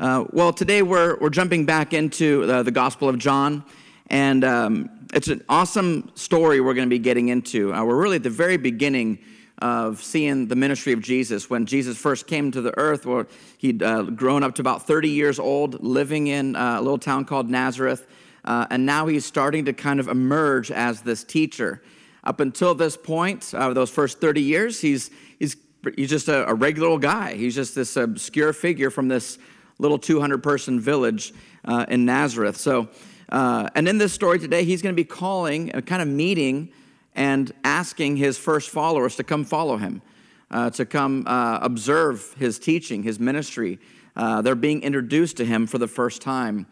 Uh, well, today we're, we're jumping back into uh, the Gospel of John, and um, it's an awesome story we're going to be getting into. Uh, we're really at the very beginning of seeing the ministry of Jesus. When Jesus first came to the earth, well, he'd uh, grown up to about 30 years old, living in uh, a little town called Nazareth, uh, and now he's starting to kind of emerge as this teacher. Up until this point, those first 30 years, he's, he's, he's just a, a regular guy. He's just this obscure figure from this little 200 person village uh, in Nazareth. So, uh, and in this story today, he's going to be calling, a kind of meeting, and asking his first followers to come follow him, uh, to come uh, observe his teaching, his ministry. Uh, they're being introduced to him for the first time.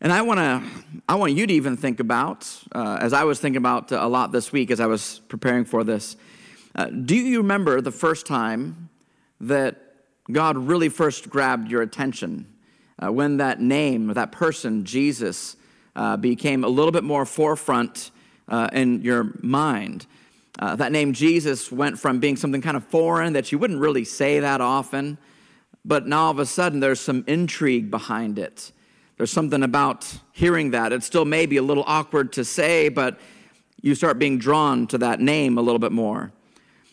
And I want to, I want you to even think about, uh, as I was thinking about a lot this week as I was preparing for this. Uh, do you remember the first time that God really first grabbed your attention? Uh, when that name, that person, Jesus, uh, became a little bit more forefront uh, in your mind. Uh, that name Jesus went from being something kind of foreign that you wouldn't really say that often, but now all of a sudden there's some intrigue behind it. There's something about hearing that. It still may be a little awkward to say, but you start being drawn to that name a little bit more.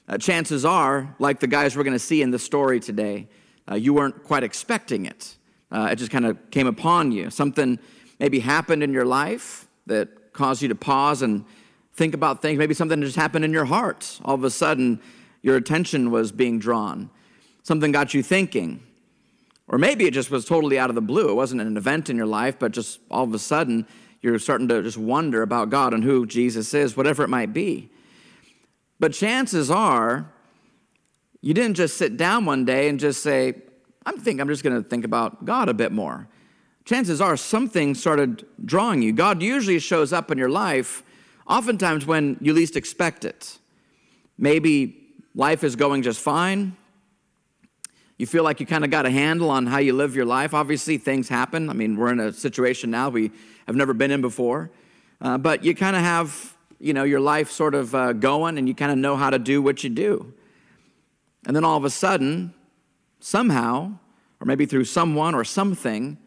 Uh, chances are, like the guys we're going to see in the story today, uh, you weren't quite expecting it. Uh, it just kind of came upon you. Something maybe happened in your life that caused you to pause and think about things. Maybe something just happened in your heart. All of a sudden, your attention was being drawn. Something got you thinking. Or maybe it just was totally out of the blue. It wasn't an event in your life, but just all of a sudden you're starting to just wonder about God and who Jesus is, whatever it might be. But chances are you didn't just sit down one day and just say, I'm think I'm just going to think about God a bit more. Chances are something started drawing you. God usually shows up in your life oftentimes when you least expect it. Maybe life is going just fine. You feel like you kind of got a handle on how you live your life. Obviously, things happen. I mean, we're in a situation now we have never been in before. Uh, but you kind of have, you know, your life sort of uh, going and you kind of know how to do what you do. And then all of a sudden, somehow, or maybe through someone or something,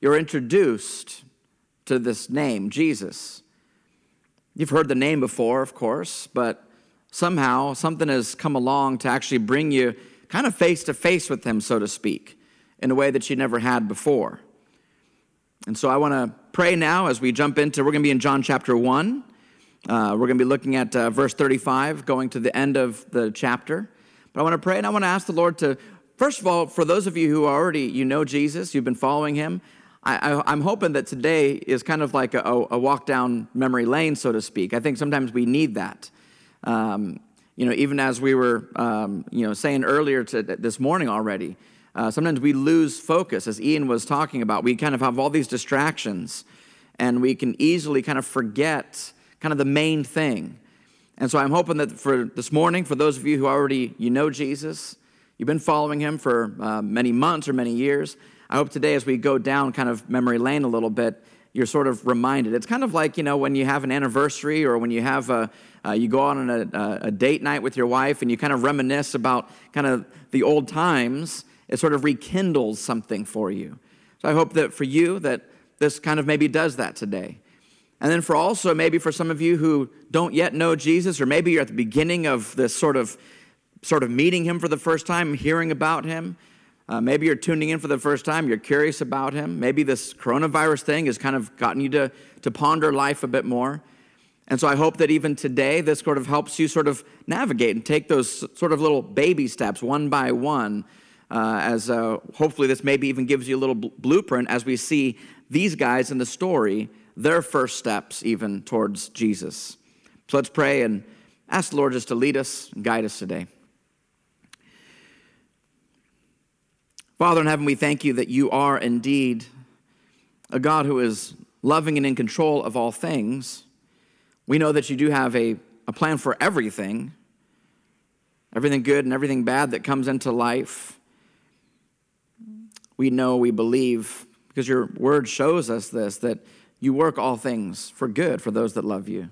you're introduced to this name, Jesus. You've heard the name before, of course, but somehow something has come along to actually bring you kind of face to face with Him, so to speak, in a way that you never had before. And so I want to pray now as we jump into, we're going to be in John chapter 1. Uh, we're going to be looking at uh, verse 35, going to the end of the chapter. But I want to pray and I want to ask the Lord to, first of all, for those of you who already, you know Jesus, you've been following him, I, am hoping that today is kind of like a, a, walk down memory lane, so to speak. I think sometimes we need that. Um, you know, even as we were, um, you know, saying earlier to, this morning already, uh, sometimes we lose focus, as Ian was talking about. We kind of have all these distractions, and we can easily kind of forget kind of the main thing. And so I'm hoping that for this morning, for those of you who already you know Jesus, you've been following him for uh, many months or many years. I hope today, as we go down kind of memory lane a little bit, you're sort of reminded. It's kind of like, you know, when you have an anniversary or when you have a, uh, you go out on a, a, date night with your wife and you kind of reminisce about kind of the old times, it sort of rekindles something for you. So I hope that for you that this kind of maybe does that today. And then for also maybe for some of you who don't yet know Jesus, or maybe you're at the beginning of this sort of sort of meeting him for the first time, hearing about him. Uh, maybe you're tuning in for the first time, you're curious about him. Maybe this coronavirus thing has kind of gotten you to, to ponder life a bit more. And so I hope that even today, this sort of helps you sort of navigate and take those sort of little baby steps one by one. Uh, as uh, hopefully, this maybe even gives you a little bl- blueprint as we see these guys in the story, their first steps even towards Jesus. So let's pray and ask the Lord just to lead us and guide us today. Father in heaven, we thank you that you are indeed a God who is loving and in control of all things. We know that you do have a, a plan for everything, everything good and everything bad that comes into life. We know, we believe, because your word shows us this, that you work all things for good for those that love you.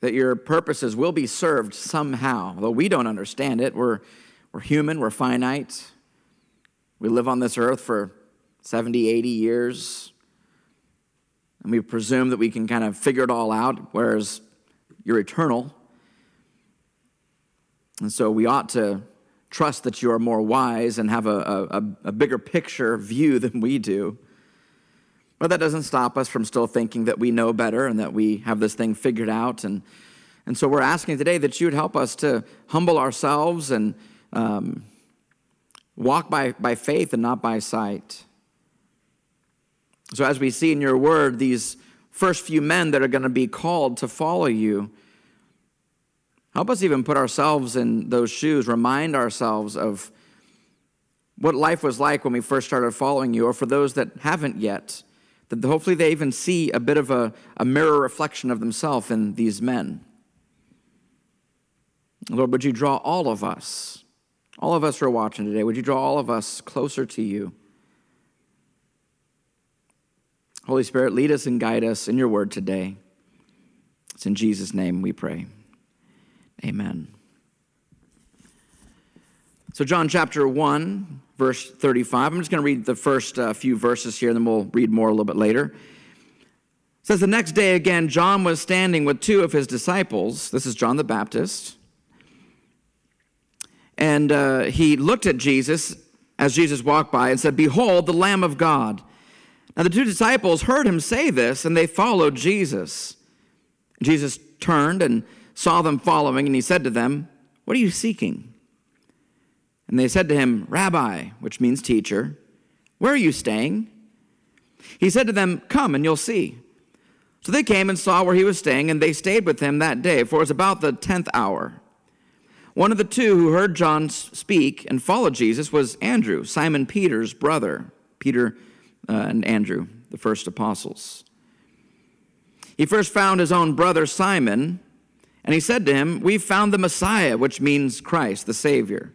That your purposes will be served somehow, though we don't understand it. We're we're human, we're finite. We live on this earth for 70, 80 years. And we presume that we can kind of figure it all out, whereas you're eternal. And so we ought to trust that you are more wise and have a, a, a, bigger picture view than we do. But that doesn't stop us from still thinking that we know better and that we have this thing figured out. And, and so we're asking today that you would help us to humble ourselves and um, walk by, by faith and not by sight. So, as we see in your word, these first few men that are going to be called to follow you, Help us even put ourselves in those shoes, remind ourselves of what life was like when we first started following you, or for those that haven't yet, that hopefully they even see a bit of a, a mirror reflection of themselves in these men. Lord, would you draw all of us, all of us who are watching today, would you draw all of us closer to you? Holy Spirit, lead us and guide us in your word today. It's in Jesus' name we pray. Amen. So, John chapter 1, verse 35. I'm just going to read the first uh, few verses here, and then we'll read more a little bit later. It says, The next day again, John was standing with two of his disciples. This is John the Baptist. And uh, he looked at Jesus as Jesus walked by and said, Behold, the Lamb of God. Now, the two disciples heard him say this, and they followed Jesus. Jesus turned and saw them following, and he said to them, What are you seeking? And they said to him, Rabbi, which means teacher, where are you staying? He said to them, Come and you'll see. So they came and saw where he was staying, and they stayed with him that day, for it was about the tenth hour. One of the two who heard John speak and followed Jesus was Andrew, Simon Peter's brother, Peter uh, and Andrew, the first apostles. He first found his own brother Simon and he said to him, We've found the Messiah, which means Christ, the Savior.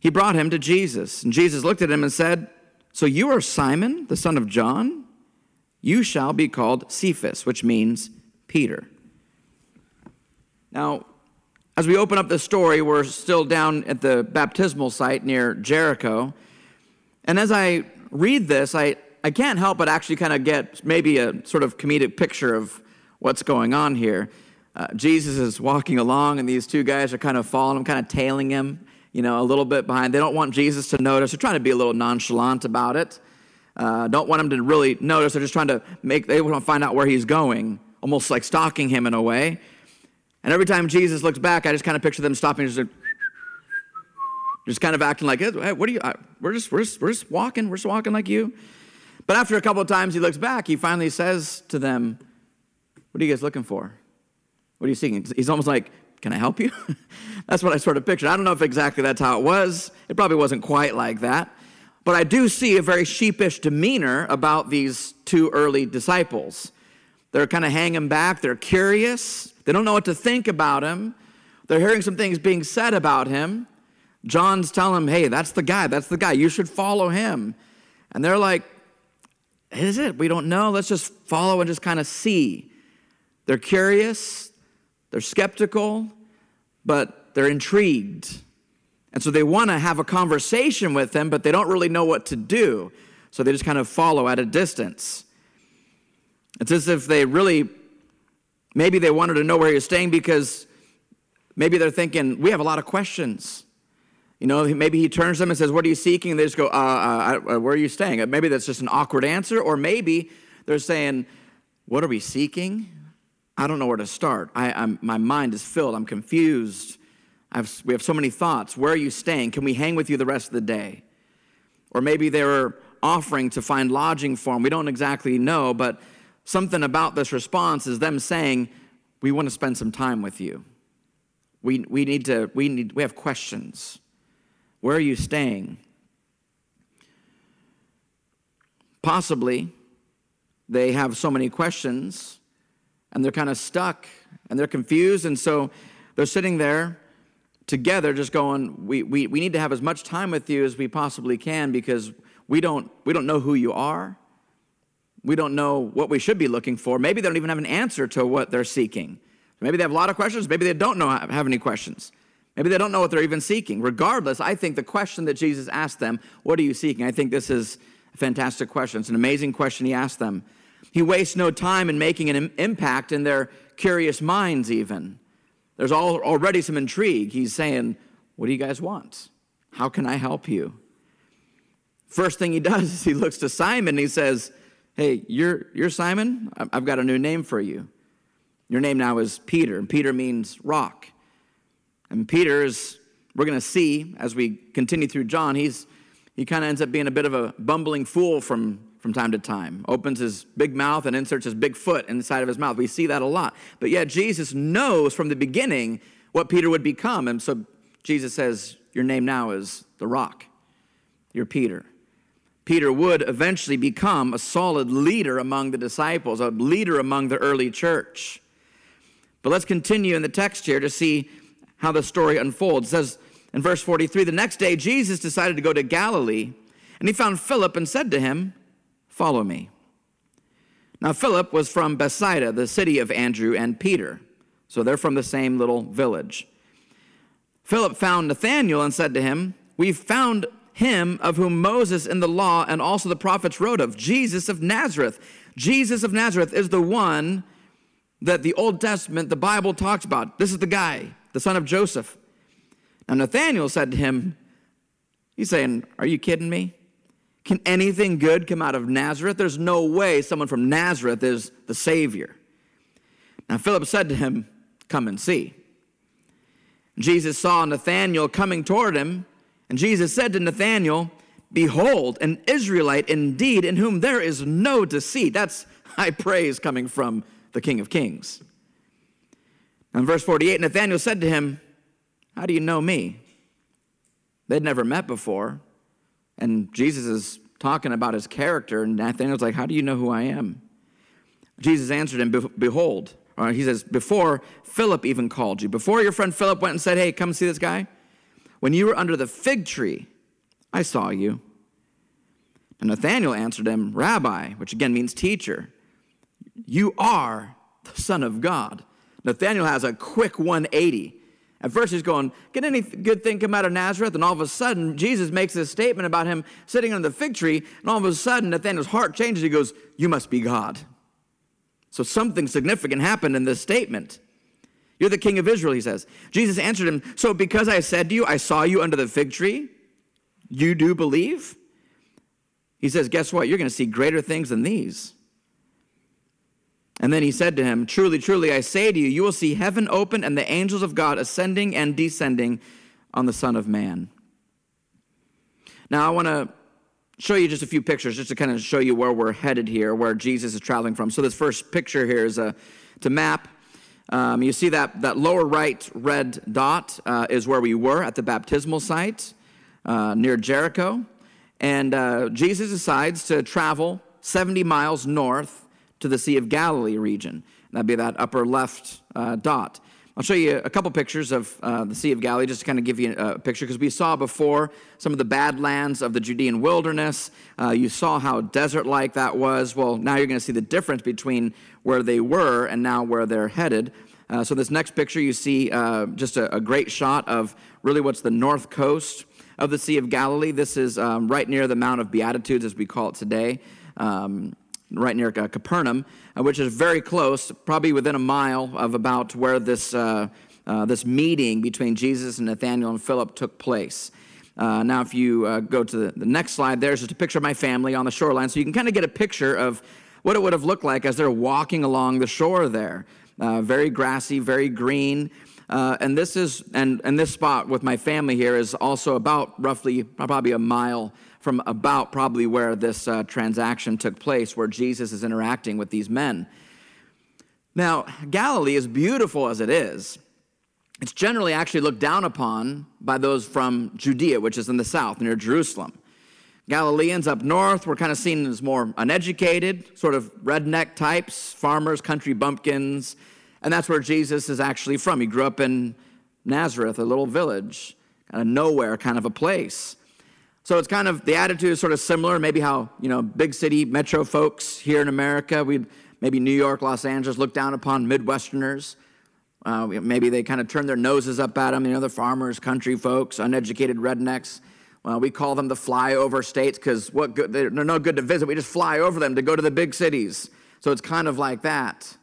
He brought him to Jesus, and Jesus looked at him and said, So you are Simon, the son of John? You shall be called Cephas, which means Peter. Now, as we open up the story, we're still down at the baptismal site near Jericho. And as I read this, I, I can't help but actually kind of get maybe a sort of comedic picture of what's going on here uh, Jesus is walking along, and these two guys are kind of following him, kind of tailing him, you know, a little bit behind. They don't want Jesus to notice. They're trying to be a little nonchalant about it. Uh, don't want him to really notice. They're just trying to make, they want to find out where he's going, almost like stalking him in a way. And every time Jesus looks back, I just kind of picture them stopping, just, just kind of acting like, hey, what are you, we're just, we're just, we're just walking, we're just walking like you. But after a couple of times he looks back, he finally says to them, What are you guys looking for? What are you seeking? He's almost like, Can I help you? that's what I sort of pictured. I don't know if exactly that's how it was. It probably wasn't quite like that. But I do see a very sheepish demeanor about these two early disciples. They're kind of hanging back, they're curious, they don't know what to think about him. They're hearing some things being said about him. John's telling them, hey, that's the guy, that's the guy, you should follow him. And they're like, is it? We don't know. Let's just follow and just kind of see. They're curious, they're skeptical, but they're intrigued. And so they want to have a conversation with him, but they don't really know what to do. So they just kind of follow at a distance. It's as if they really, maybe they wanted to know where he was staying because maybe they're thinking, we have a lot of questions. You know, maybe he turns them and says, What are you seeking? And they just go, uh, uh, uh, Where are you staying? Maybe that's just an awkward answer. Or maybe they're saying, What are we seeking? I don't know where to start. I, am my mind is filled. I'm confused. I've, we have so many thoughts. Where are you staying? Can we hang with you the rest of the day? Or maybe they were offering to find lodging for him. We don't exactly know, but something about this response is them saying, We want to spend some time with you. We, we need to, we need, we have questions. Where are you staying? Possibly they have so many questions and they're kind of stuck and they're confused. And so they're sitting there together just going, we, we, we need to have as much time with you as we possibly can because we don't, we don't know who you are. We don't know what we should be looking for. Maybe they don't even have an answer to what they're seeking. Maybe they have a lot of questions. Maybe they don't know have any questions. Maybe they don't know what they're even seeking. Regardless, I think the question that Jesus asked them, What are you seeking? I think this is a fantastic question. It's an amazing question he asked them. He wastes no time in making an impact in their curious minds, even. There's already some intrigue. He's saying, What do you guys want? How can I help you? First thing he does is he looks to Simon and he says, Hey, you're, you're Simon? I've got a new name for you. Your name now is Peter, and Peter means rock. And Peter is, we're going to see as we continue through John, he's, he kind of ends up being a bit of a bumbling fool from, from time to time. Opens his big mouth and inserts his big foot inside of his mouth. We see that a lot. But yet, Jesus knows from the beginning what Peter would become. And so Jesus says, Your name now is the rock. You're Peter. Peter would eventually become a solid leader among the disciples, a leader among the early church. But let's continue in the text here to see how the story unfolds. It says in verse 43 The next day, Jesus decided to go to Galilee, and he found Philip and said to him, Follow me. Now, Philip was from Bethsaida, the city of Andrew and Peter. So they're from the same little village. Philip found Nathanael and said to him, We've found him of whom Moses in the law and also the prophets wrote of, Jesus of Nazareth. Jesus of Nazareth is the one that the Old Testament, the Bible talks about. This is the guy, the son of Joseph. Now Nathanael said to him, He's saying, Are you kidding me? Can anything good come out of Nazareth? There's no way someone from Nazareth is the Savior. Now Philip said to him, Come and see. Jesus saw Nathanael coming toward him and Jesus said to Nathanael, Behold, an Israelite indeed, in whom there is no deceit. That's high praise coming from the King of Kings. In verse 48, Nathanael said to him, How do you know me? They'd never met before. And Jesus is talking about his character, and Nathanael's like, How do you know who I am? Jesus answered him, Behold, or he says, Before Philip even called you, before your friend Philip went and said, Hey, come see this guy, when you were under the fig tree, I saw you. And Nathanael answered him, Rabbi, which again means teacher, you are the Son of God. Nathanael has a quick 180. At first, he's going, Can any good thing come out of Nazareth? And all of a sudden, Jesus makes this statement about him sitting under the fig tree. And all of a sudden, Nathanael's heart changes. He goes, You must be God. So something significant happened in this statement. You're the king of Israel, he says. Jesus answered him, So because I said to you, I saw you under the fig tree, you do believe? He says, Guess what? You're going to see greater things than these. And then he said to him, Truly, truly, I say to you, you will see heaven open and the angels of God ascending and descending on the Son of Man. Now, I want to show you just a few pictures just to kind of show you where we're headed here, where Jesus is traveling from. So, this first picture here is a, it's a map um, you see that, that lower right red dot uh, is where we were at the baptismal site uh, near Jericho. And uh, Jesus decides to travel 70 miles north to the Sea of Galilee region. That'd be that upper left uh, dot. I'll show you a couple pictures of uh, the Sea of Galilee just to kind of give you a picture because we saw before some of the badlands of the Judean wilderness. Uh, you saw how desert like that was. Well, now you're going to see the difference between where they were and now where they're headed. Uh, so, this next picture, you see uh, just a, a, great shot of really what's the north coast of the Sea of Galilee. This is um, right near the Mount of Beatitudes, as we call it today. Um, right near uh, Capernaum, uh, which is very close, probably within a mile of about where this, uh, uh, this meeting between Jesus and Nathanael and Philip took place. Uh, now, if you go to the, the, next slide, there's just a picture of my family on the shoreline, so you can kind of get a picture of what it would have looked like as they're walking along the shore there. very grassy, very green. and this is and, and this spot with my family here is also about roughly probably a mile from about probably where this uh, transaction took place, where Jesus is interacting with these men. Now, Galilee, as beautiful as it is, it's generally actually looked down upon by those from Judea, which is in the south near Jerusalem. Galileans up north were kind of seen as more uneducated, sort of redneck types, farmers, country bumpkins, and that's where Jesus is actually from. He grew up in Nazareth, a little village, kind of nowhere kind of a place. So it's kind of the attitude is sort of similar, maybe how, you know, big city metro folks here in America, we maybe New York, Los Angeles look down upon Midwesterners. Uh, maybe they kind of turn their noses up at them, you know, the farmers, country folks, uneducated rednecks. Well, we call them the flyover states because what good, they're no good to visit. We just fly over them to go to the big cities. So it's kind of like that.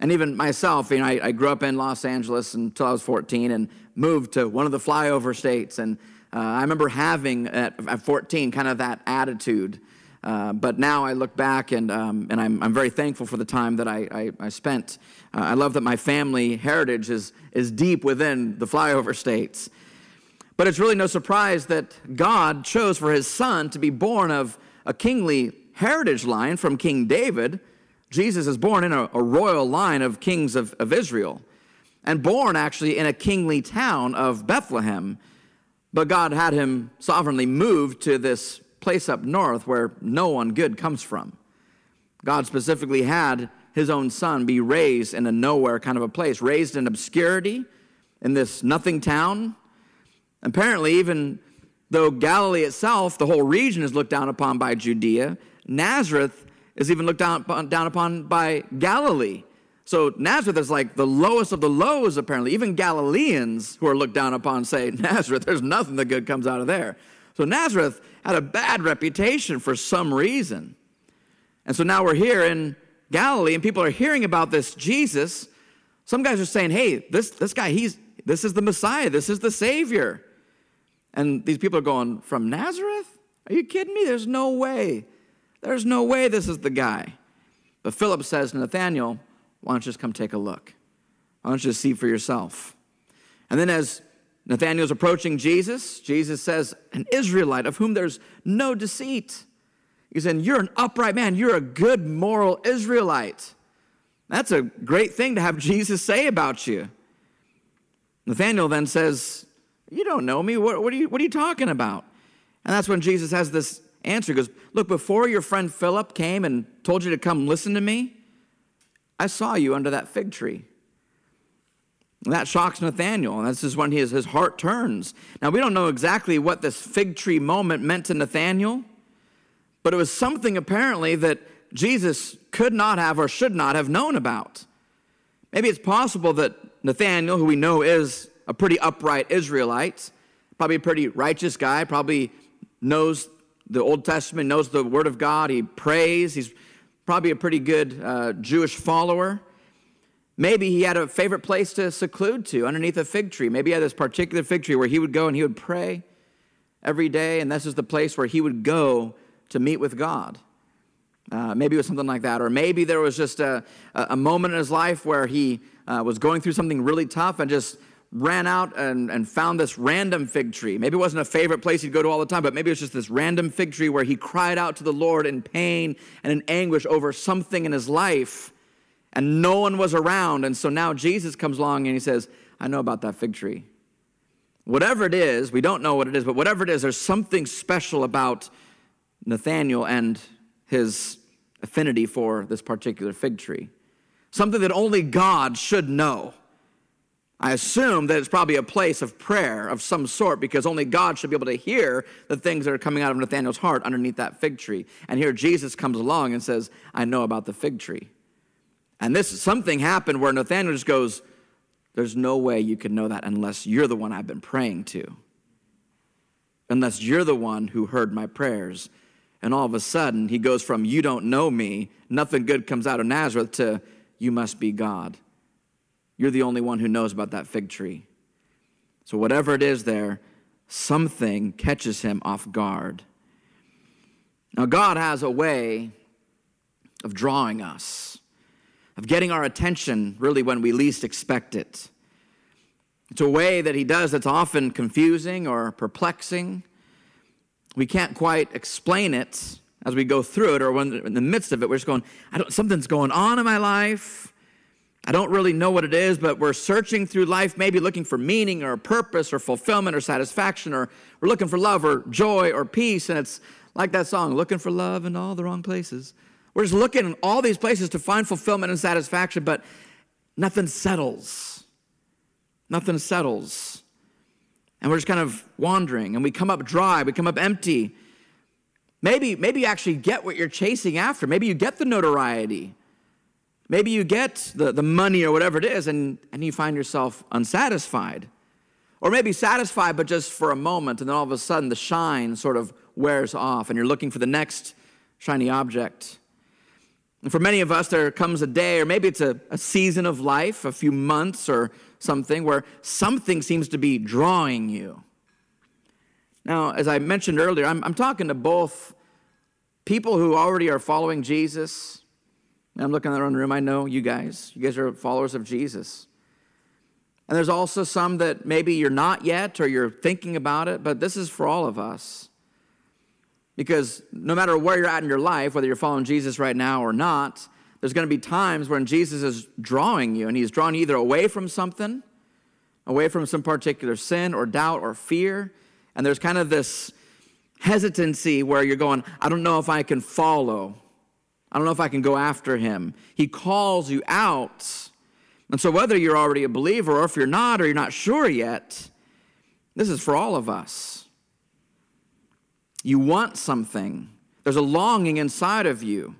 And even myself, you know, I, I grew up in Los Angeles until I was 14 and moved to one of the flyover states. And uh, I remember having at, at 14 kind of that attitude. Uh, but now I look back and, um, and I'm, I'm very thankful for the time that I, I, I spent. Uh, I love that my family heritage is, is deep within the flyover states. But it's really no surprise that God chose for his son to be born of a kingly heritage line from King David. Jesus is born in a, a royal line of kings of, of Israel and born actually in a kingly town of Bethlehem. But God had him sovereignly moved to this place up north where no one good comes from. God specifically had his own son be raised in a nowhere kind of a place, raised in obscurity in this nothing town. Apparently, even though Galilee itself, the whole region, is looked down upon by Judea, Nazareth is even looked down, upon by Galilee. So Nazareth is like the lowest of the lows, apparently. Even Galileans who are looked down upon say, Nazareth, there's nothing that good comes out of there. So Nazareth had a bad reputation for some reason. And so now we're here in Galilee and people are hearing about this Jesus. Some guys are saying, hey, this, this guy, he's, this is the Messiah, this is the Savior. And these people are going, from Nazareth? Are you kidding me? There's no way. There's no way this is the guy. But Philip says to Nathanael, why don't you just come take a look? Why don't you just see for yourself? And then as Nathanael's approaching Jesus, Jesus says, An Israelite of whom there's no deceit. He's saying, You're an upright man. You're a good moral Israelite. That's a great thing to have Jesus say about you. Nathanael then says, You don't know me. What, what, are, you, what are you talking about? And that's when Jesus has this answer. He goes, Look, before your friend Philip came and told you to come listen to me, I saw you under that fig tree. And that shocks Nathanael, and this is when his, his heart turns. Now, we don't know exactly what this fig tree moment meant to Nathanael, but it was something apparently that Jesus could not have or should not have known about. Maybe it's possible that Nathanael, who we know is a pretty upright Israelite, probably a pretty righteous guy, probably knows the Old Testament, knows the Word of God, he prays, he's probably a pretty good uh, Jewish follower. Maybe he had a favorite place to seclude to underneath a fig tree. Maybe he had this particular fig tree where he would go and he would pray every day, and this is the place where he would go to meet with God. Uh, maybe it was something like that. Or maybe there was just a, a moment in his life where he uh, was going through something really tough and just ran out and, and found this random fig tree. Maybe it wasn't a favorite place he'd go to all the time, but maybe it was just this random fig tree where he cried out to the Lord in pain and in anguish over something in his life, and no one was around. And so now Jesus comes along and he says, I know about that fig tree. Whatever it is, we don't know what it is, but whatever it is, there's something special about Nathanael and his affinity for this particular fig tree. Something that only God should know. I assume that it's probably a place of prayer of some sort because only God should be able to hear the things that are coming out of Nathanael's heart underneath that fig tree. And here Jesus comes along and says, I know about the fig tree. And this something happened where Nathanael just goes, There's no way you can know that unless you're the one I've been praying to. Unless you're the one who heard my prayers. And all of a sudden, he goes from, You don't know me, nothing good comes out of Nazareth, to, You must be God. You're the only one who knows about that fig tree. So, whatever it is there, something catches him off guard. Now, God has a way of drawing us, of getting our attention really when we least expect it. It's a way that He does that's often confusing or perplexing. We can't quite explain it as we go through it, or when in the midst of it, we're just going, I don't, something's going on in my life. I don't really know what it is, but we're searching through life, maybe looking for meaning or purpose or fulfillment or satisfaction, or we're looking for love or joy or peace. And it's like that song, looking for love in all the wrong places. We're just looking in all these places to find fulfillment and satisfaction, but nothing settles. Nothing settles. And we're just kind of wandering, and we come up dry, we come up empty. Maybe, maybe you actually get what you're chasing after. Maybe you get the notoriety. Maybe you get the, the money or whatever it is, and, and you find yourself unsatisfied. Or maybe satisfied, but just for a moment, and then all of a sudden the shine sort of wears off, and you're looking for the next shiny object. And for many of us, there comes a day, or maybe it's a, a season of life, a few months or something, where something seems to be drawing you. Now, as I mentioned earlier, I'm, I'm talking to both people who already are following Jesus. I'm looking around the room, I know you guys. You guys are followers of Jesus. And there's also some that maybe you're not yet or you're thinking about it, but this is for all of us. Because no matter where you're at in your life, whether you're following Jesus right now or not, there's going to be times when Jesus is drawing you, and he's drawing you either away from something, away from some particular sin or doubt or fear. And there's kind of this hesitancy where you're going, I don't know if I can follow. I don't know if I can go after him. He calls you out. And so, whether you're already a believer or if you're not or you're not sure yet, this is for all of us. You want something, there's a longing inside of you.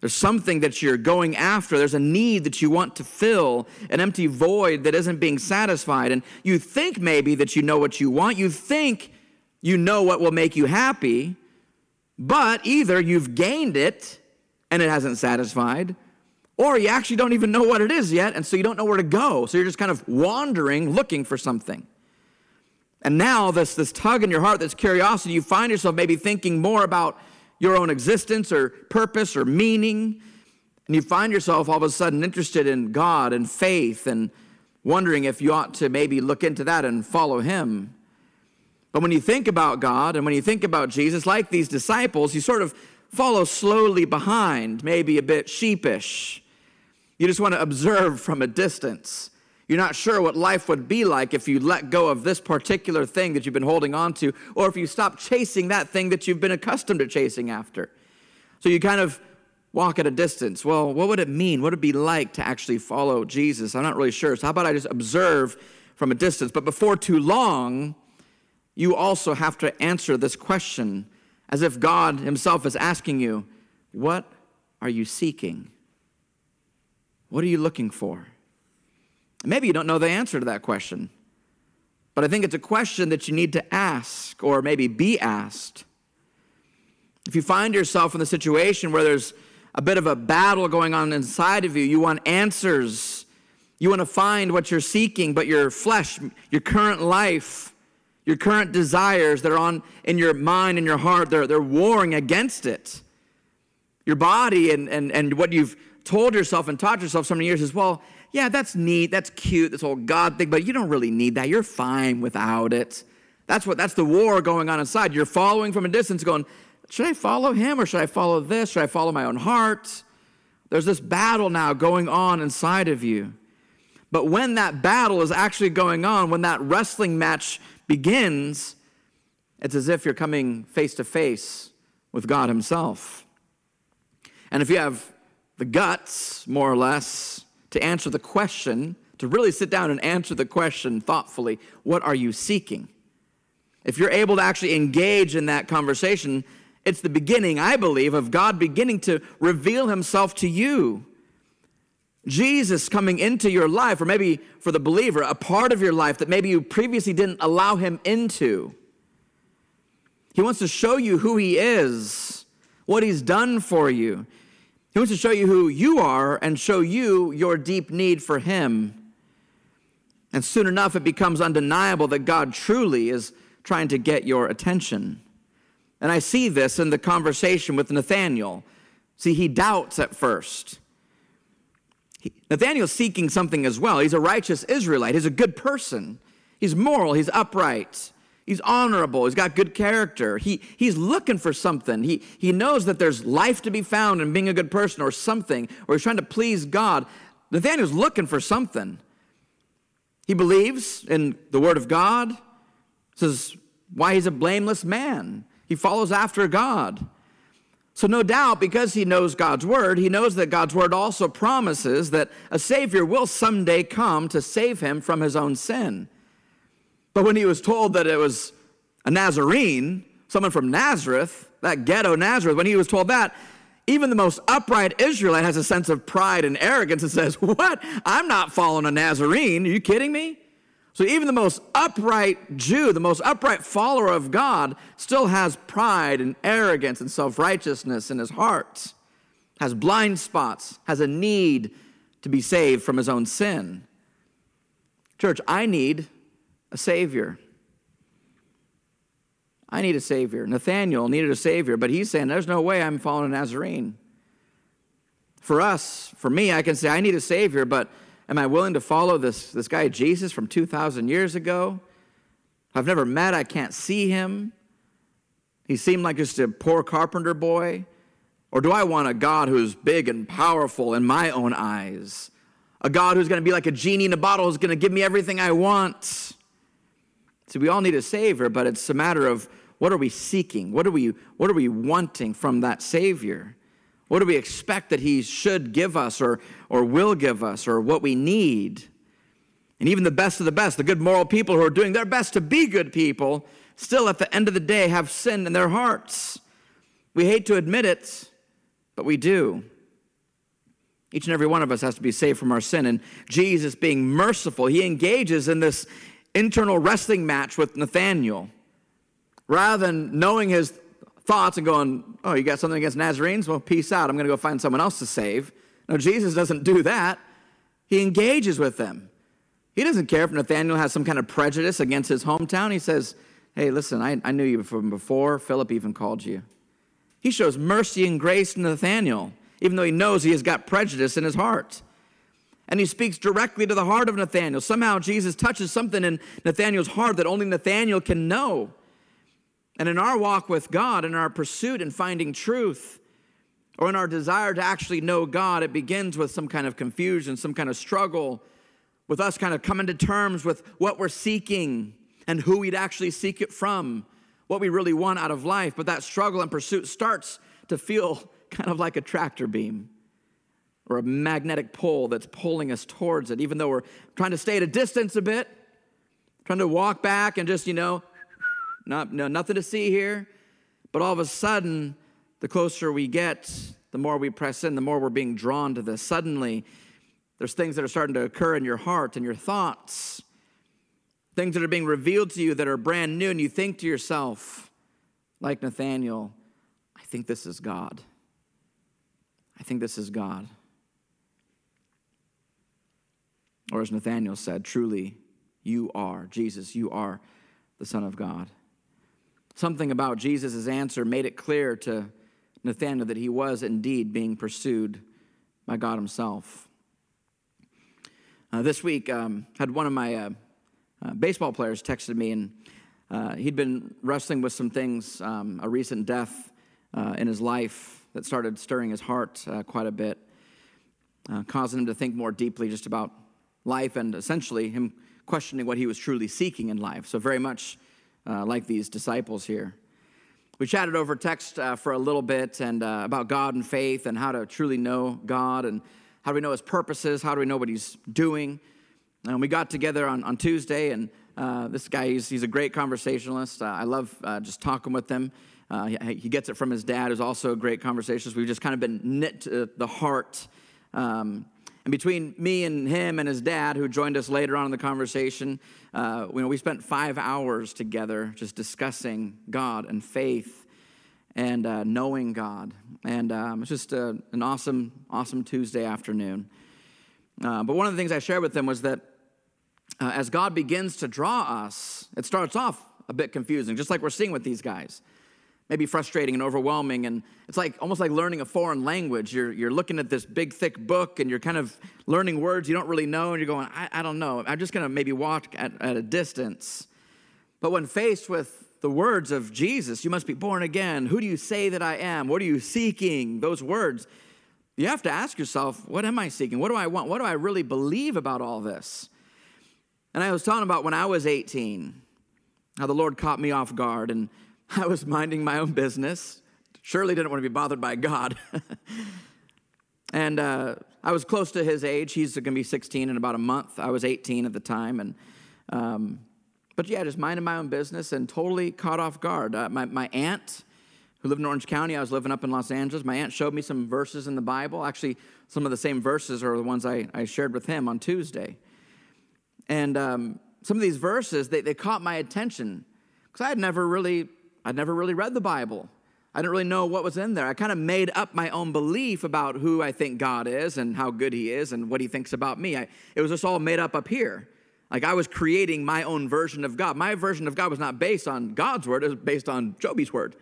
There's something that you're going after. There's a need that you want to fill, an empty void that isn't being satisfied. And you think maybe that you know what you want. You think you know what will make you happy, but either you've gained it and it hasn't satisfied, or you actually don't even know what it is yet, and so you don't know where to go. So you're just kind of wandering, looking for something. And now, this, this tug in your heart, this curiosity, you find yourself maybe thinking more about your own existence or purpose or meaning. And you find yourself all of a sudden interested in God and faith and wondering if you ought to maybe look into that and follow Him. But when you think about God and when you think about Jesus, like these disciples, you sort of follow slowly behind, maybe a bit sheepish. You just want to observe from a distance. You're not sure what life would be like if you let go of this particular thing that you've been holding on to, or if you stop chasing that thing that you've been accustomed to chasing after. So you kind of walk at a distance. Well, what would it mean? What would it be like to actually follow Jesus? I'm not really sure. So, how about I just observe from a distance? But before too long, you also have to answer this question as if God Himself is asking you, What are you seeking? What are you looking for? Maybe you don't know the answer to that question, but I think it's a question that you need to ask or maybe be asked. If you find yourself in the situation where there's a bit of a battle going on inside of you, you want answers, you want to find what you're seeking, but your flesh, your current life, your current desires that are on in your mind and your heart, they're, they're warring against it. Your body and, and, and what you've told yourself and taught yourself so many years is, well, yeah, that's neat, that's cute, this whole God thing, but you don't really need that. You're fine without it. That's what that's the war going on inside. You're following from a distance, going, should I follow him or should I follow this? Should I follow my own heart? There's this battle now going on inside of you. But when that battle is actually going on, when that wrestling match begins, it's as if you're coming face to face with God Himself. And if you have the guts, more or less, to answer the question, to really sit down and answer the question thoughtfully what are you seeking? If you're able to actually engage in that conversation, it's the beginning, I believe, of God beginning to reveal himself to you. Jesus coming into your life, or maybe for the believer, a part of your life that maybe you previously didn't allow him into. He wants to show you who he is, what he's done for you. He wants to show you who you are and show you your deep need for Him. And soon enough, it becomes undeniable that God truly is trying to get your attention. And I see this in the conversation with Nathaniel. See, he doubts at first. Nathaniel's seeking something as well. He's a righteous Israelite, he's a good person, he's moral, he's upright. He's honorable. He's got good character. He, he's looking for something. He, he knows that there's life to be found in being a good person or something, or he's trying to please God. Nathaniel's looking for something. He believes in the Word of God. Is why he's a blameless man. He follows after God. So, no doubt, because he knows God's Word, he knows that God's Word also promises that a Savior will someday come to save him from his own sin. But when he was told that it was a Nazarene, someone from Nazareth, that ghetto Nazareth, when he was told that, even the most upright Israelite has a sense of pride and arrogance and says, What? I'm not following a Nazarene. Are you kidding me? So even the most upright Jew, the most upright follower of God, still has pride and arrogance and self righteousness in his heart, has blind spots, has a need to be saved from his own sin. Church, I need a Savior. I need a Savior. Nathaniel needed a Savior, but he's saying, There's no way I'm following a Nazarene. For us, for me, I can say, I need a Savior, but am I willing to follow this, this guy Jesus from 2,000 years ago? I've never met, I can't see him. He seemed like just a poor carpenter boy. Or do I want a God who's big and powerful in my own eyes? A God who's going to be like a genie in a bottle, who's going to give me everything I want? See, we all need a Savior, but it's a matter of what are we seeking? What are we, what are we wanting from that Savior? What do we expect that He should give us or, or will give us or what we need? And even the best of the best, the good moral people who are doing their best to be good people, still at the end of the day have sin in their hearts. We hate to admit it, but we do. Each and every one of us has to be saved from our sin. And Jesus, being merciful, he engages in this internal wrestling match with Nathaniel rather than knowing his thoughts and going, oh, you got something against Nazarenes? Well, peace out. I'm going to go find someone else to save. No, Jesus doesn't do that. He engages with them. He doesn't care if Nathaniel has some kind of prejudice against his hometown. He says, hey, listen, I, I knew you from before. Philip even called you. He shows mercy and grace to Nathaniel, even though he knows he has got prejudice in his heart. And he speaks directly to the heart of Nathaniel. Somehow Jesus touches something in Nathaniel's heart that only Nathaniel can know. And in our walk with God, in our pursuit and finding truth, or in our desire to actually know God, it begins with some kind of confusion, some kind of struggle, with us kind of coming to terms with what we're seeking and who we'd actually seek it from, what we really want out of life. But that struggle and pursuit starts to feel kind of like a tractor beam or a magnetic pull that's pulling us towards it, even though we're trying to stay at a distance a bit, trying to walk back and just, you know, not, no, nothing to see here. But all of a sudden, the closer we get, the more we press in, the more we're being drawn to this. Suddenly, there's things that are starting to occur in your heart and your thoughts, things that are being revealed to you that are brand new, and you think to yourself, like Nathaniel, I think this is God. I think this is God. Or as Nathaniel said, truly, you are, Jesus, you are the Son of God. Something about Jesus' answer made it clear to Nathanael that he was indeed being pursued by God Himself. Uh, this week, um, had one of my uh, uh, baseball players texted me, and uh, he'd been wrestling with some things, um, a recent death uh, in his life that started stirring his heart uh, quite a bit, causing him to think more deeply just about life and essentially him questioning what he was truly seeking in life. So, very much uh, like these disciples here. We chatted over text uh, for a little bit and uh, about God and faith and how to truly know God and how do we know His purposes, how do we know what He's doing. And we got together on, on Tuesday, and uh, this guy, he's, he's a great conversationalist. Uh, I love uh, just talking with him. He, he, gets it from his dad, who's also a great conversationalist. We've just kind of been knit to the heart. Um, and between me and him and his dad, who joined us later on in the conversation, uh, you know, we spent five hours together just discussing God and faith and uh, knowing God. And um, it's just a, an awesome, awesome Tuesday afternoon. Uh, but one of the things I shared with them was that uh, as God begins to draw us, it starts off a bit confusing, just like we're seeing with these guys maybe frustrating and overwhelming. And it's like almost like learning a foreign language. You're, you're looking at this big, thick book and you're kind of learning words you don't really know. And you're going, I, I don't know. I'm just going to maybe walk at, at a distance. But when faced with the words of Jesus, you must be born again. Who do you say that I am? What are you seeking? Those words. You have to ask yourself, what am I seeking? What do I want? What do I really believe about all this? And I was talking about when I was 18, how the Lord caught me off guard and I was minding my own business. Surely didn't want to be bothered by God. and uh, I was close to his age. He's going to be 16 in about a month. I was 18 at the time. And, um, but yeah, just minding my own business and totally caught off guard. Uh, my, my aunt, who lived in Orange County. I was living up in Los Angeles. My aunt showed me some verses in the Bible. Actually, some of the same verses are the ones I, I shared with him on Tuesday. And um, some of these verses, they, they caught my attention because I had never really, I'd never really read the Bible. I didn't really know what was in there. I kind of made up my own belief about who I think God is and how good He is and what He thinks about me. I, it was just all made up up here. Like I was creating my own version of God. My version of God was not based on God's word, it was based on Joby's word.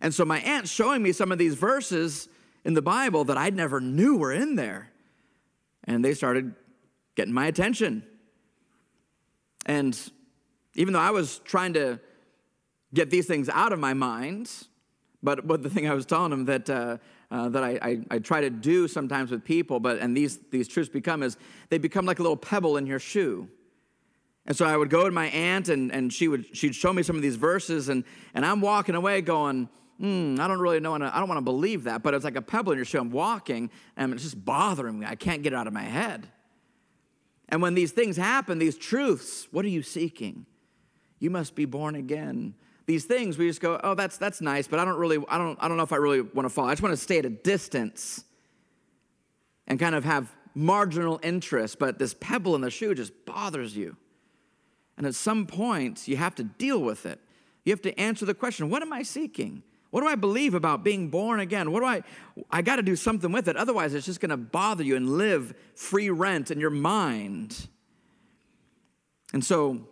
And so my aunt showing me some of these verses in the Bible that I never knew were in there. And they started getting my attention. And even though I was trying to get these things out of my mind, but, but the thing I was telling them that, uh, uh, that I, I, I, try to do sometimes with people, but and these, these truths become is they become like a little pebble in your shoe. And so I would go to my aunt and, and she would she'd show me some of these verses and, and I'm walking away going, hmm, I don't really know, I don't want to believe that, but it's like a pebble in your shoe. I'm walking and it's just bothering me. I can't get it out of my head. And when these things happen, these truths, what are you seeking? You must be born again. These things, we just go, oh, that's that's nice, but I don't really, I don't, I don't know if I really want to follow. I just want to stay at a distance and kind of have marginal interest, but this pebble in the shoe just bothers you. And at some point, you have to deal with it. You have to answer the question what am I seeking? What do I believe about being born again? What do I I got to do something with it. Otherwise, it's just going to bother you and live free rent in your mind. And so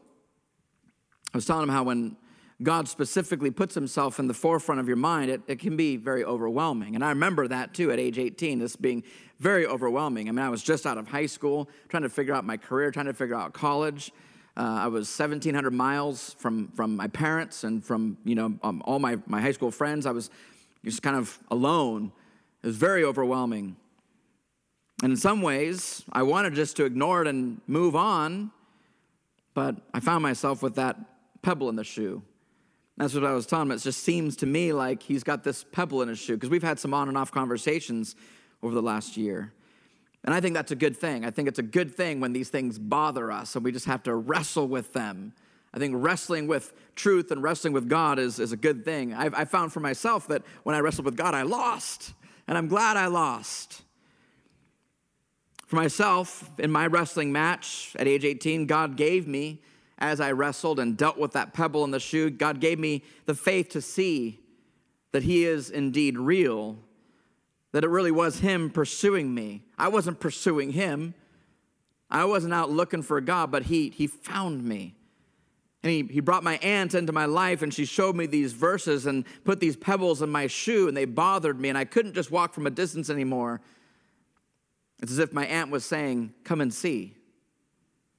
I was telling him how when God specifically puts himself in the forefront of your mind, it, it can be very overwhelming. And I remember that too at age 18, this being very overwhelming. I mean, I was just out of high school, trying to figure out my career, trying to figure out college. Uh, I was 1,700 miles from, from my parents and from, you know, um, all my, my high school friends. I was just kind of alone. It was very overwhelming. And in some ways, I wanted just to ignore it and move on, but I found myself with that pebble in the shoe. That's what I was telling him. It just seems to me like he's got this pebble in his shoe because we've had some on and off conversations over the last year. And I think that's a good thing. I think it's a good thing when these things bother us and we just have to wrestle with them. I think wrestling with truth and wrestling with God is, is a good thing. I've, I found for myself that when I wrestled with God, I lost. And I'm glad I lost. For myself, in my wrestling match at age 18, God gave me, as I wrestled and dealt with that pebble in the shoe, God gave me the faith to see that He is indeed real that it really was Him pursuing me. I wasn't pursuing Him. I wasn't out looking for God, but He, he found me. And he, he brought my aunt into my life and she showed me these verses and put these pebbles in my shoe and they bothered me and I couldn't just walk from a distance anymore. It's as if my aunt was saying, Come and see.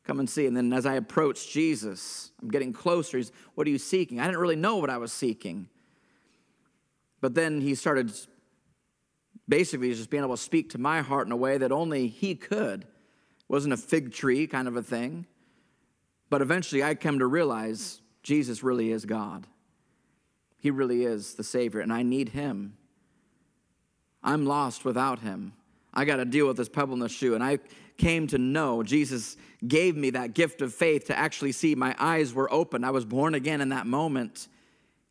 Come and see. And then as I approached Jesus, I'm getting closer. He's, What are you seeking? I didn't really know what I was seeking. But then he started basically just being able to speak to my heart in a way that only he could. It wasn't a fig tree kind of a thing. But eventually I come to realize Jesus really is God. He really is the Savior, and I need him. I'm lost without him. I got to deal with this pebble in the shoe. And I came to know Jesus gave me that gift of faith to actually see my eyes were open. I was born again in that moment.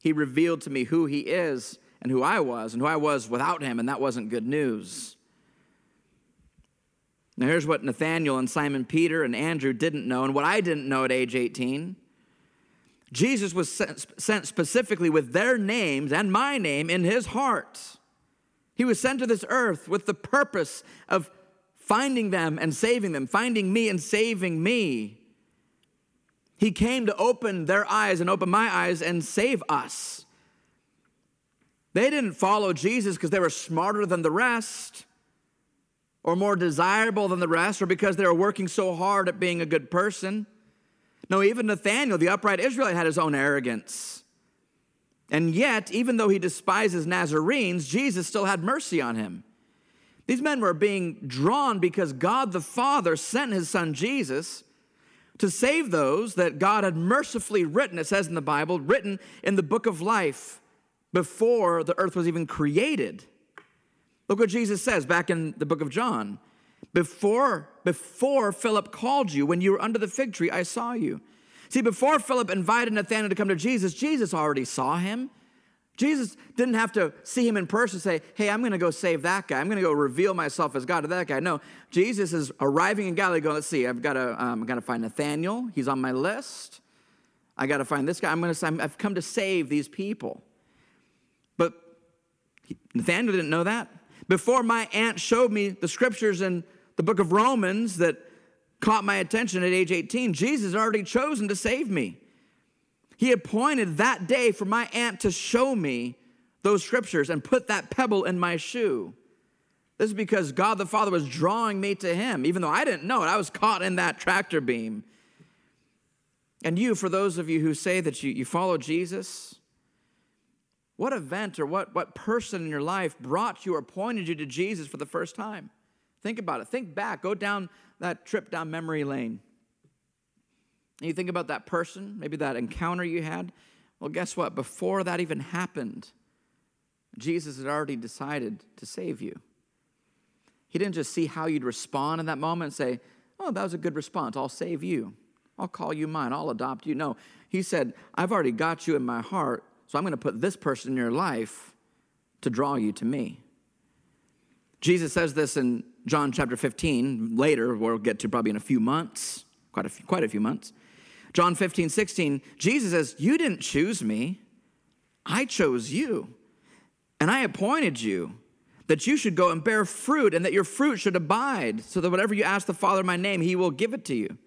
He revealed to me who he is and who I was and who I was without him, and that wasn't good news. Now, here's what Nathaniel and Simon Peter and Andrew didn't know, and what I didn't know at age 18. Jesus was sent specifically with their names and my name in his heart. He was sent to this earth with the purpose of finding them and saving them, finding me and saving me. He came to open their eyes and open my eyes and save us. They didn't follow Jesus because they were smarter than the rest or more desirable than the rest or because they were working so hard at being a good person. No, even Nathaniel, the upright Israelite, had his own arrogance. And yet, even though he despises Nazarenes, Jesus still had mercy on him. These men were being drawn because God the Father sent his son Jesus to save those that God had mercifully written, it says in the Bible, written in the book of life before the earth was even created. Look what Jesus says back in the book of John. Before, before Philip called you, when you were under the fig tree, I saw you. See, before Philip invited Nathanael to come to Jesus, Jesus already saw him. Jesus didn't have to see him in person say, Hey, I'm going to go save that guy. I'm going to go reveal myself as God to that guy. No, Jesus is arriving in Galilee going, Let's see, I've got to, um, I've got to find Nathaniel. He's on my list. I got to find this guy. I'm going to, I've come to save these people. But Nathaniel didn't know that. Before my aunt showed me the scriptures in the book of Romans that caught my attention at age 18, Jesus had already chosen to save me. He appointed that day for my aunt to show me those scriptures and put that pebble in my shoe. This is because God the Father was drawing me to Him, even though I didn't know it. I was caught in that tractor beam. And you, for those of you who say that you, you follow Jesus, what event or what, what person in your life brought you or pointed you to Jesus for the first time? Think about it. Think back. Go down that trip down memory lane. And you think about that person, maybe that encounter you had. Well, guess what? Before that even happened, Jesus had already decided to save you. He didn't just see how you'd respond in that moment and say, Oh, that was a good response. I'll save you. I'll call you mine. I'll adopt you. No, he said, I've already got you in my heart, so I'm going to put this person in your life to draw you to me. Jesus says this in John chapter 15, later, we'll get to probably in a few months, quite a few, quite a few months. John 15, 16, Jesus says, You didn't choose me, I chose you. And I appointed you that you should go and bear fruit and that your fruit should abide, so that whatever you ask the Father in my name, he will give it to you.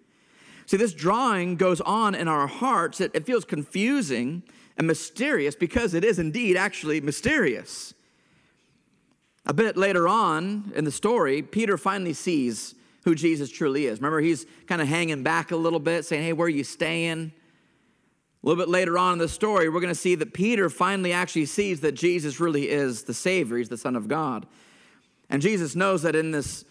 See, this drawing goes on in our hearts. It, it feels confusing and mysterious because it is indeed actually mysterious. A bit later on in the story, Peter finally sees who Jesus truly is. Remember, he's kind of hanging back a little bit, saying, Hey, where are you staying? A little bit later on in the story, we're going to see that Peter finally actually sees that Jesus really is the Savior, he's the Son of God. And Jesus knows that in this,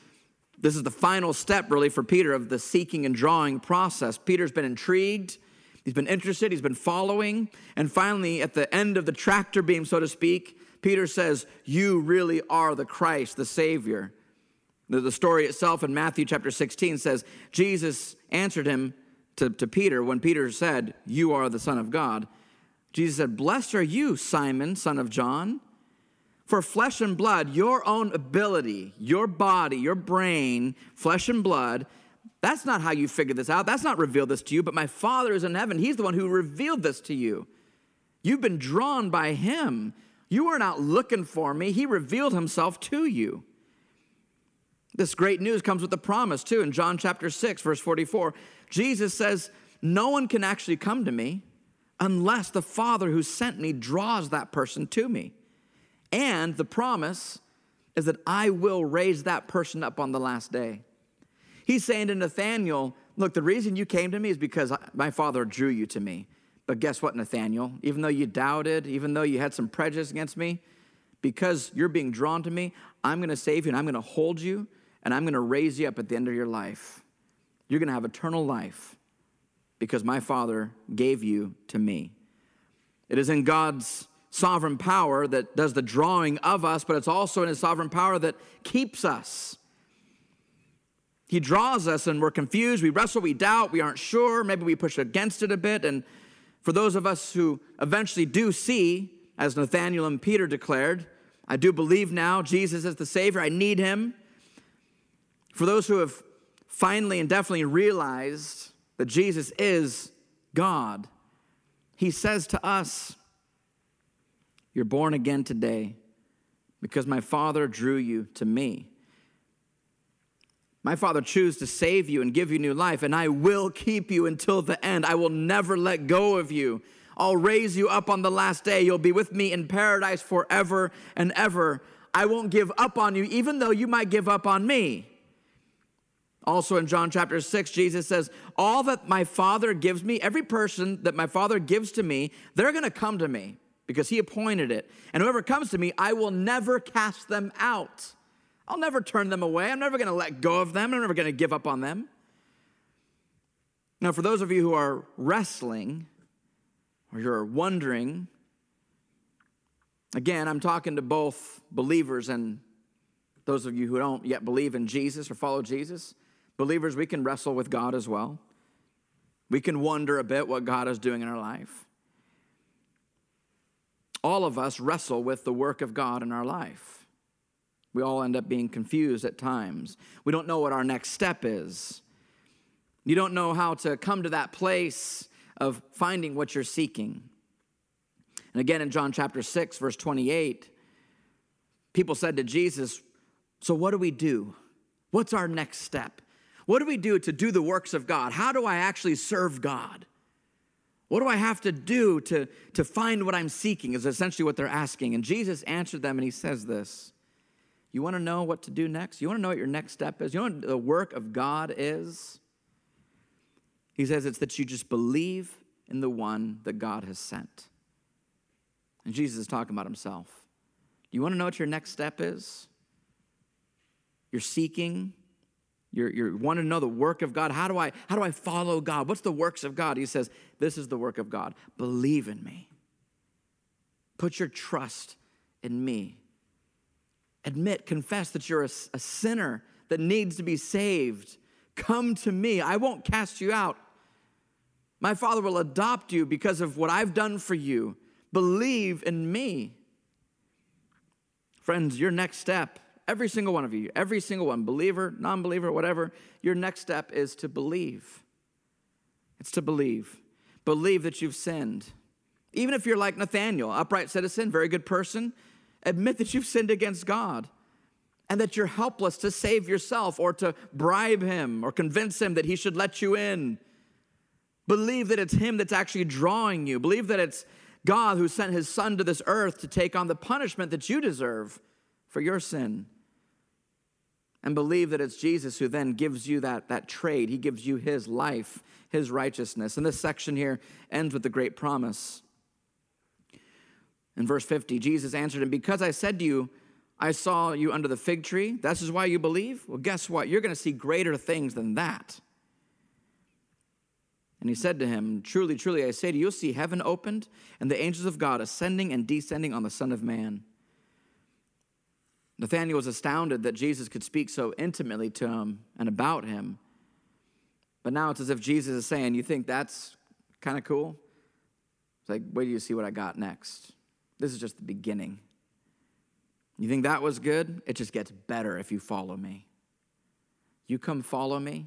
this is the final step, really, for Peter of the seeking and drawing process. Peter's been intrigued, he's been interested, he's been following, and finally, at the end of the tractor beam, so to speak, Peter says, You really are the Christ, the Savior. The story itself in Matthew chapter 16 says, Jesus answered him to, to Peter when Peter said, You are the Son of God. Jesus said, Blessed are you, Simon, son of John. For flesh and blood, your own ability, your body, your brain, flesh and blood, that's not how you figured this out. That's not revealed this to you, but my Father is in heaven. He's the one who revealed this to you. You've been drawn by Him. You were not looking for me, He revealed Himself to you. This great news comes with a promise, too. In John chapter 6, verse 44, Jesus says, No one can actually come to me unless the Father who sent me draws that person to me. And the promise is that I will raise that person up on the last day. He's saying to Nathaniel, Look, the reason you came to me is because my Father drew you to me. But guess what, Nathaniel? Even though you doubted, even though you had some prejudice against me, because you're being drawn to me, I'm going to save you and I'm going to hold you and I'm going to raise you up at the end of your life. You're going to have eternal life because my Father gave you to me. It is in God's sovereign power that does the drawing of us, but it's also in His sovereign power that keeps us. He draws us and we're confused, we wrestle, we doubt, we aren't sure, maybe we push against it a bit. And for those of us who eventually do see, as Nathaniel and Peter declared, I do believe now Jesus is the Savior, I need Him. For those who have finally and definitely realized that Jesus is God, he says to us, You're born again today because my Father drew you to me. My Father chose to save you and give you new life, and I will keep you until the end. I will never let go of you. I'll raise you up on the last day. You'll be with me in paradise forever and ever. I won't give up on you, even though you might give up on me. Also in John chapter 6, Jesus says, All that my Father gives me, every person that my Father gives to me, they're going to come to me because He appointed it. And whoever comes to me, I will never cast them out. I'll never turn them away. I'm never going to let go of them. I'm never going to give up on them. Now, for those of you who are wrestling or you're wondering, again, I'm talking to both believers and those of you who don't yet believe in Jesus or follow Jesus. Believers, we can wrestle with God as well. We can wonder a bit what God is doing in our life. all of us wrestle with the work of God in our life. We all end up being confused at times. We don't know what our next step is. You don't know how to come to that place of finding what you're seeking. And again, in John chapter 6, verse 28, people said to Jesus, So what do we do? What's our next step? What do we do to do the works of God? How do I actually serve God? What do I have to do to, to find what I'm seeking? Is essentially what they're asking. And Jesus answered them and he says this You want to know what to do next? You want to know what your next step is? You know what the work of God is? He says it's that you just believe in the one that God has sent. And Jesus is talking about himself. You want to know what your next step is? You're seeking, you're, you're wanting to know the work of God. How do I how do I follow God? What's the works of God? He says, This is the work of God. Believe in me. Put your trust in me. Admit, confess that you're a, a sinner that needs to be saved. Come to me. I won't cast you out. My Father will adopt you because of what I've done for you. Believe in me. Friends, your next step Every single one of you, every single one, believer, non believer, whatever, your next step is to believe. It's to believe. Believe that you've sinned. Even if you're like Nathaniel, upright citizen, very good person, admit that you've sinned against God and that you're helpless to save yourself or to bribe him or convince him that he should let you in. Believe that it's him that's actually drawing you. Believe that it's God who sent his son to this earth to take on the punishment that you deserve for your sin and believe that it's Jesus who then gives you that, that trade. He gives you his life, his righteousness. And this section here ends with the great promise. In verse 50, Jesus answered him, Because I said to you, I saw you under the fig tree, this is why you believe? Well, guess what? You're going to see greater things than that. And he said to him, Truly, truly, I say to you, you'll see heaven opened and the angels of God ascending and descending on the Son of Man. Nathanael was astounded that Jesus could speak so intimately to him and about him. But now it's as if Jesus is saying, You think that's kind of cool? It's like, wait till you see what I got next. This is just the beginning. You think that was good? It just gets better if you follow me. You come follow me,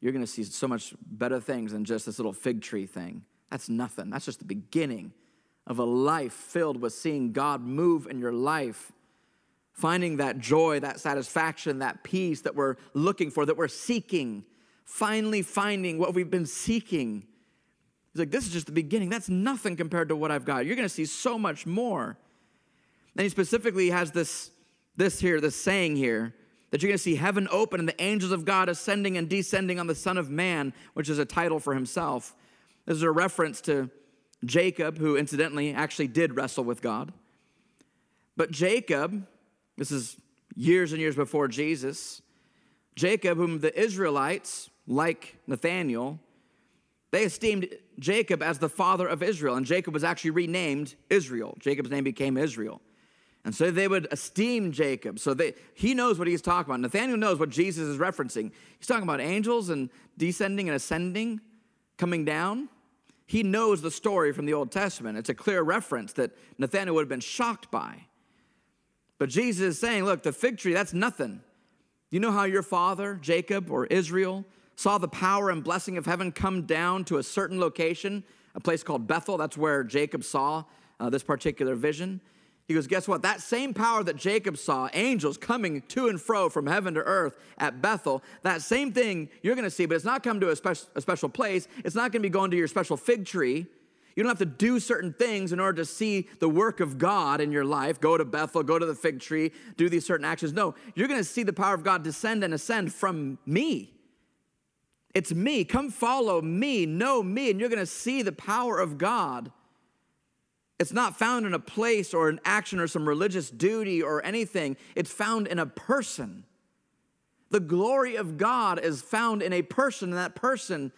you're going to see so much better things than just this little fig tree thing. That's nothing. That's just the beginning of a life filled with seeing God move in your life finding that joy, that satisfaction, that peace that we're looking for, that we're seeking, finally finding what we've been seeking. He's like, this is just the beginning. That's nothing compared to what I've got. You're going to see so much more. And he specifically has this, this here, this saying here, that you're going to see heaven open and the angels of God ascending and descending on the Son of Man, which is a title for himself. This is a reference to Jacob, who incidentally actually did wrestle with God. But Jacob, this is years and years before Jesus. Jacob, whom the Israelites, like Nathaniel, they esteemed Jacob as the father of Israel, and Jacob was actually renamed Israel. Jacob's name became Israel. And so they would esteem Jacob. So they, he knows what he's talking about. Nathaniel knows what Jesus is referencing. He's talking about angels and descending and ascending, coming down. He knows the story from the Old Testament. It's a clear reference that Nathaniel would have been shocked by. But Jesus is saying, look, the fig tree, that's nothing. You know how your father, Jacob or Israel, saw the power and blessing of heaven come down to a certain location, a place called Bethel? That's where Jacob saw uh, this particular vision. He goes, Guess what? That same power that Jacob saw, angels coming to and fro from heaven to earth at Bethel, that same thing you're going to see, but it's not come to a, spe- a special place. It's not going to be going to your special fig tree. You don't have to do certain things in order to see the work of God in your life. Go to Bethel, go to the fig tree, do these certain actions. No, you're going to see the power of God descend and ascend from me. It's me. Come follow me, know me, and you're going to see the power of God. It's not found in a place or an action or some religious duty or anything, it's found in a person. The glory of God is found in a person, and that person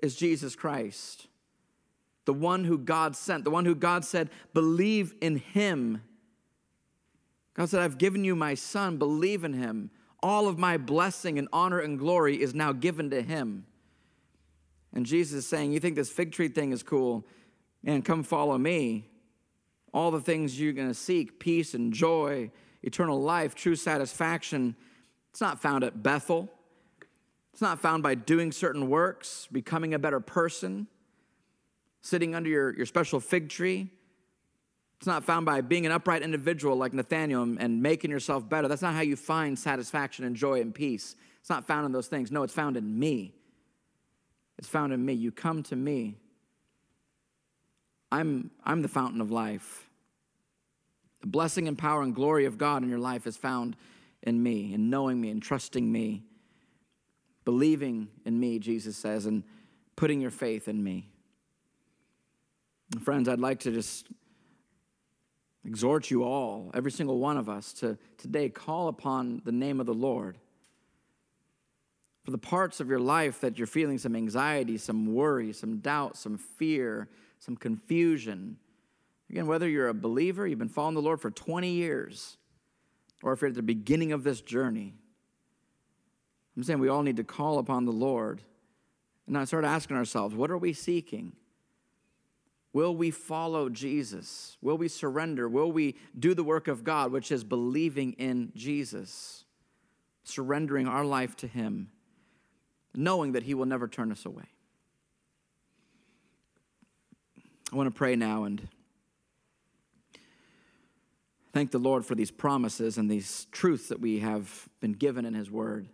is Jesus Christ the one who God sent, the one who God said, believe in him. God said, I've given you my son, believe in him. All of my blessing and honor and glory is now given to him. And Jesus is saying, You think this fig tree thing is cool? Man, come follow me. all the things you're going to seek peace and joy, eternal life, true satisfaction it's not found at Bethel. It's not found by doing certain works, becoming a better person, sitting under your, your special fig tree. It's not found by being an upright individual like Nathaniel and making yourself better. That's not how you find satisfaction and joy and peace. It's not found in those things. No, it's found in me. It's found in me. You come to me. I'm, I'm the fountain of life. The blessing and power and glory of God in your life is found in me, in knowing me, and trusting me, believing in me, Jesus says, and putting your faith in me. Friends, I'd like to just exhort you all, every single one of us, to today call upon the name of the Lord. For the parts of your life that you're feeling some anxiety, some worry, some doubt, some fear, some confusion. Again, whether you're a believer, you've been following the Lord for 20 years, or if you're at the beginning of this journey, I'm saying we all need to call upon the Lord and now start asking ourselves, what are we seeking? Will we follow Jesus? Will we surrender? Will we do the work of God, which is believing in Jesus, surrendering our life to Him, knowing that He will never turn us away? I want to pray now and thank the Lord for these promises and these truths that we have been given in His Word.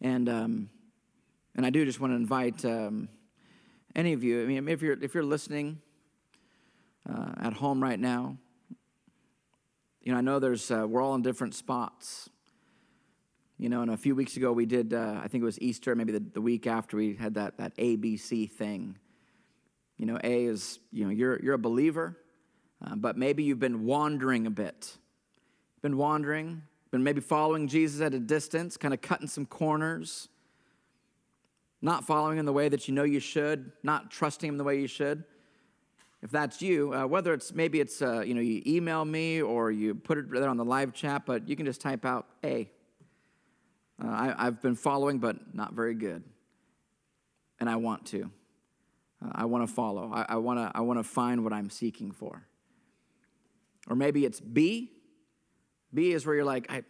And, um, and I do just want to invite. Um, any of you, I mean, if you're, if you're listening uh, at home right now, you know, I know there's, uh, we're all in different spots. You know, and a few weeks ago we did, uh, I think it was Easter, maybe the, the week after we had that, that ABC thing. You know, A is, you know, you're, you're a believer, uh, but maybe you've been wandering a bit. Been wandering, been maybe following Jesus at a distance, kind of cutting some corners not following in the way that you know you should, not trusting Him the way you should. If that's you, uh, whether it's maybe it's uh, you know you email me or you put it there on the live chat, but you can just type out A. Uh, I, I've been following, but not very good, and I want to. Uh, I want to follow. I, I want to. I want to find what I'm seeking for. Or maybe it's B. B is where you're like, I,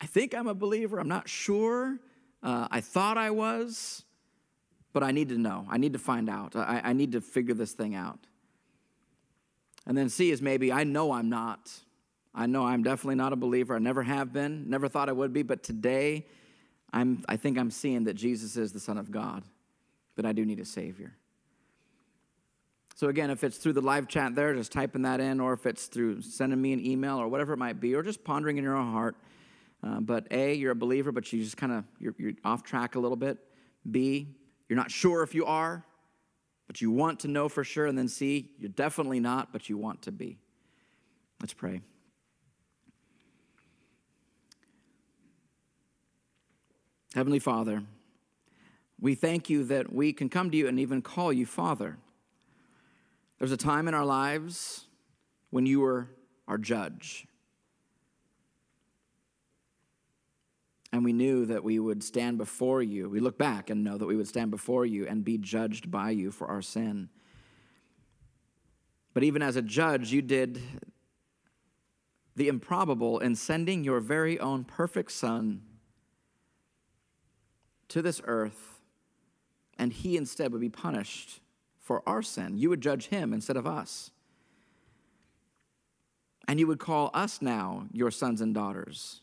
I think I'm a believer. I'm not sure. Uh, I thought I was but I need to know. I need to find out. I, I need to figure this thing out. And then C is maybe I know I'm not. I know I'm definitely not a believer. I never have been, never thought I would be, but today I'm, I think I'm seeing that Jesus is the Son of God, that I do need a Savior. So, again, if it's through the live chat there, just typing that in, or if it's through sending me an email or whatever it might be, or just pondering in your own heart. Uh, but A, you're a believer, but you just kind of, you're, you're off track a little bit. B, you're not sure if you are, but you want to know for sure. And then C you're definitely not, but you want to be. Let's pray. Heavenly Father, we thank you that we can come to you and even call you Father. There's a time in our lives when you were our judge. And we knew that we would stand before you. We look back and know that we would stand before you and be judged by you for our sin. But even as a judge, you did the improbable in sending your very own perfect Son to this earth, and he instead would be punished for our sin. You would judge him instead of us. And you would call us now your sons and daughters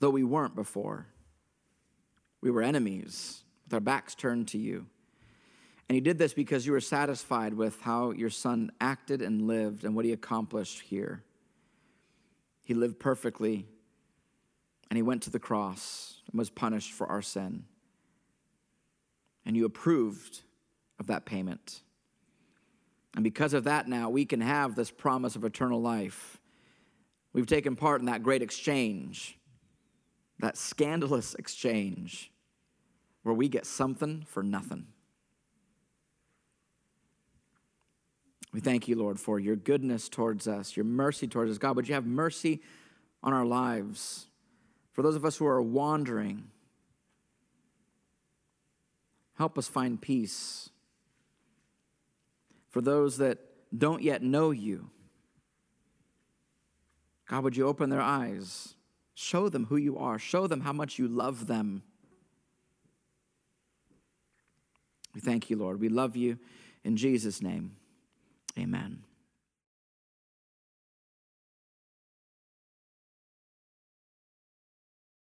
though we weren't before. We were enemies with our backs turned to you. And you did this because you were satisfied with how your son acted and lived and what he accomplished here. He lived perfectly, and he went to the cross and was punished for our sin. And you approved of that payment. And because of that, now we can have this promise of eternal life. We've taken part in that great exchange that scandalous exchange where we get something for nothing. We thank you, Lord, for your goodness towards us, your mercy towards us. God, would you have mercy on our lives? For those of us who are wandering, help us find peace. for those that don't yet know you. God, would you open their eyes? Show them who you are. Show them how much you love them. We thank you, Lord. We love you. In Jesus' name, amen.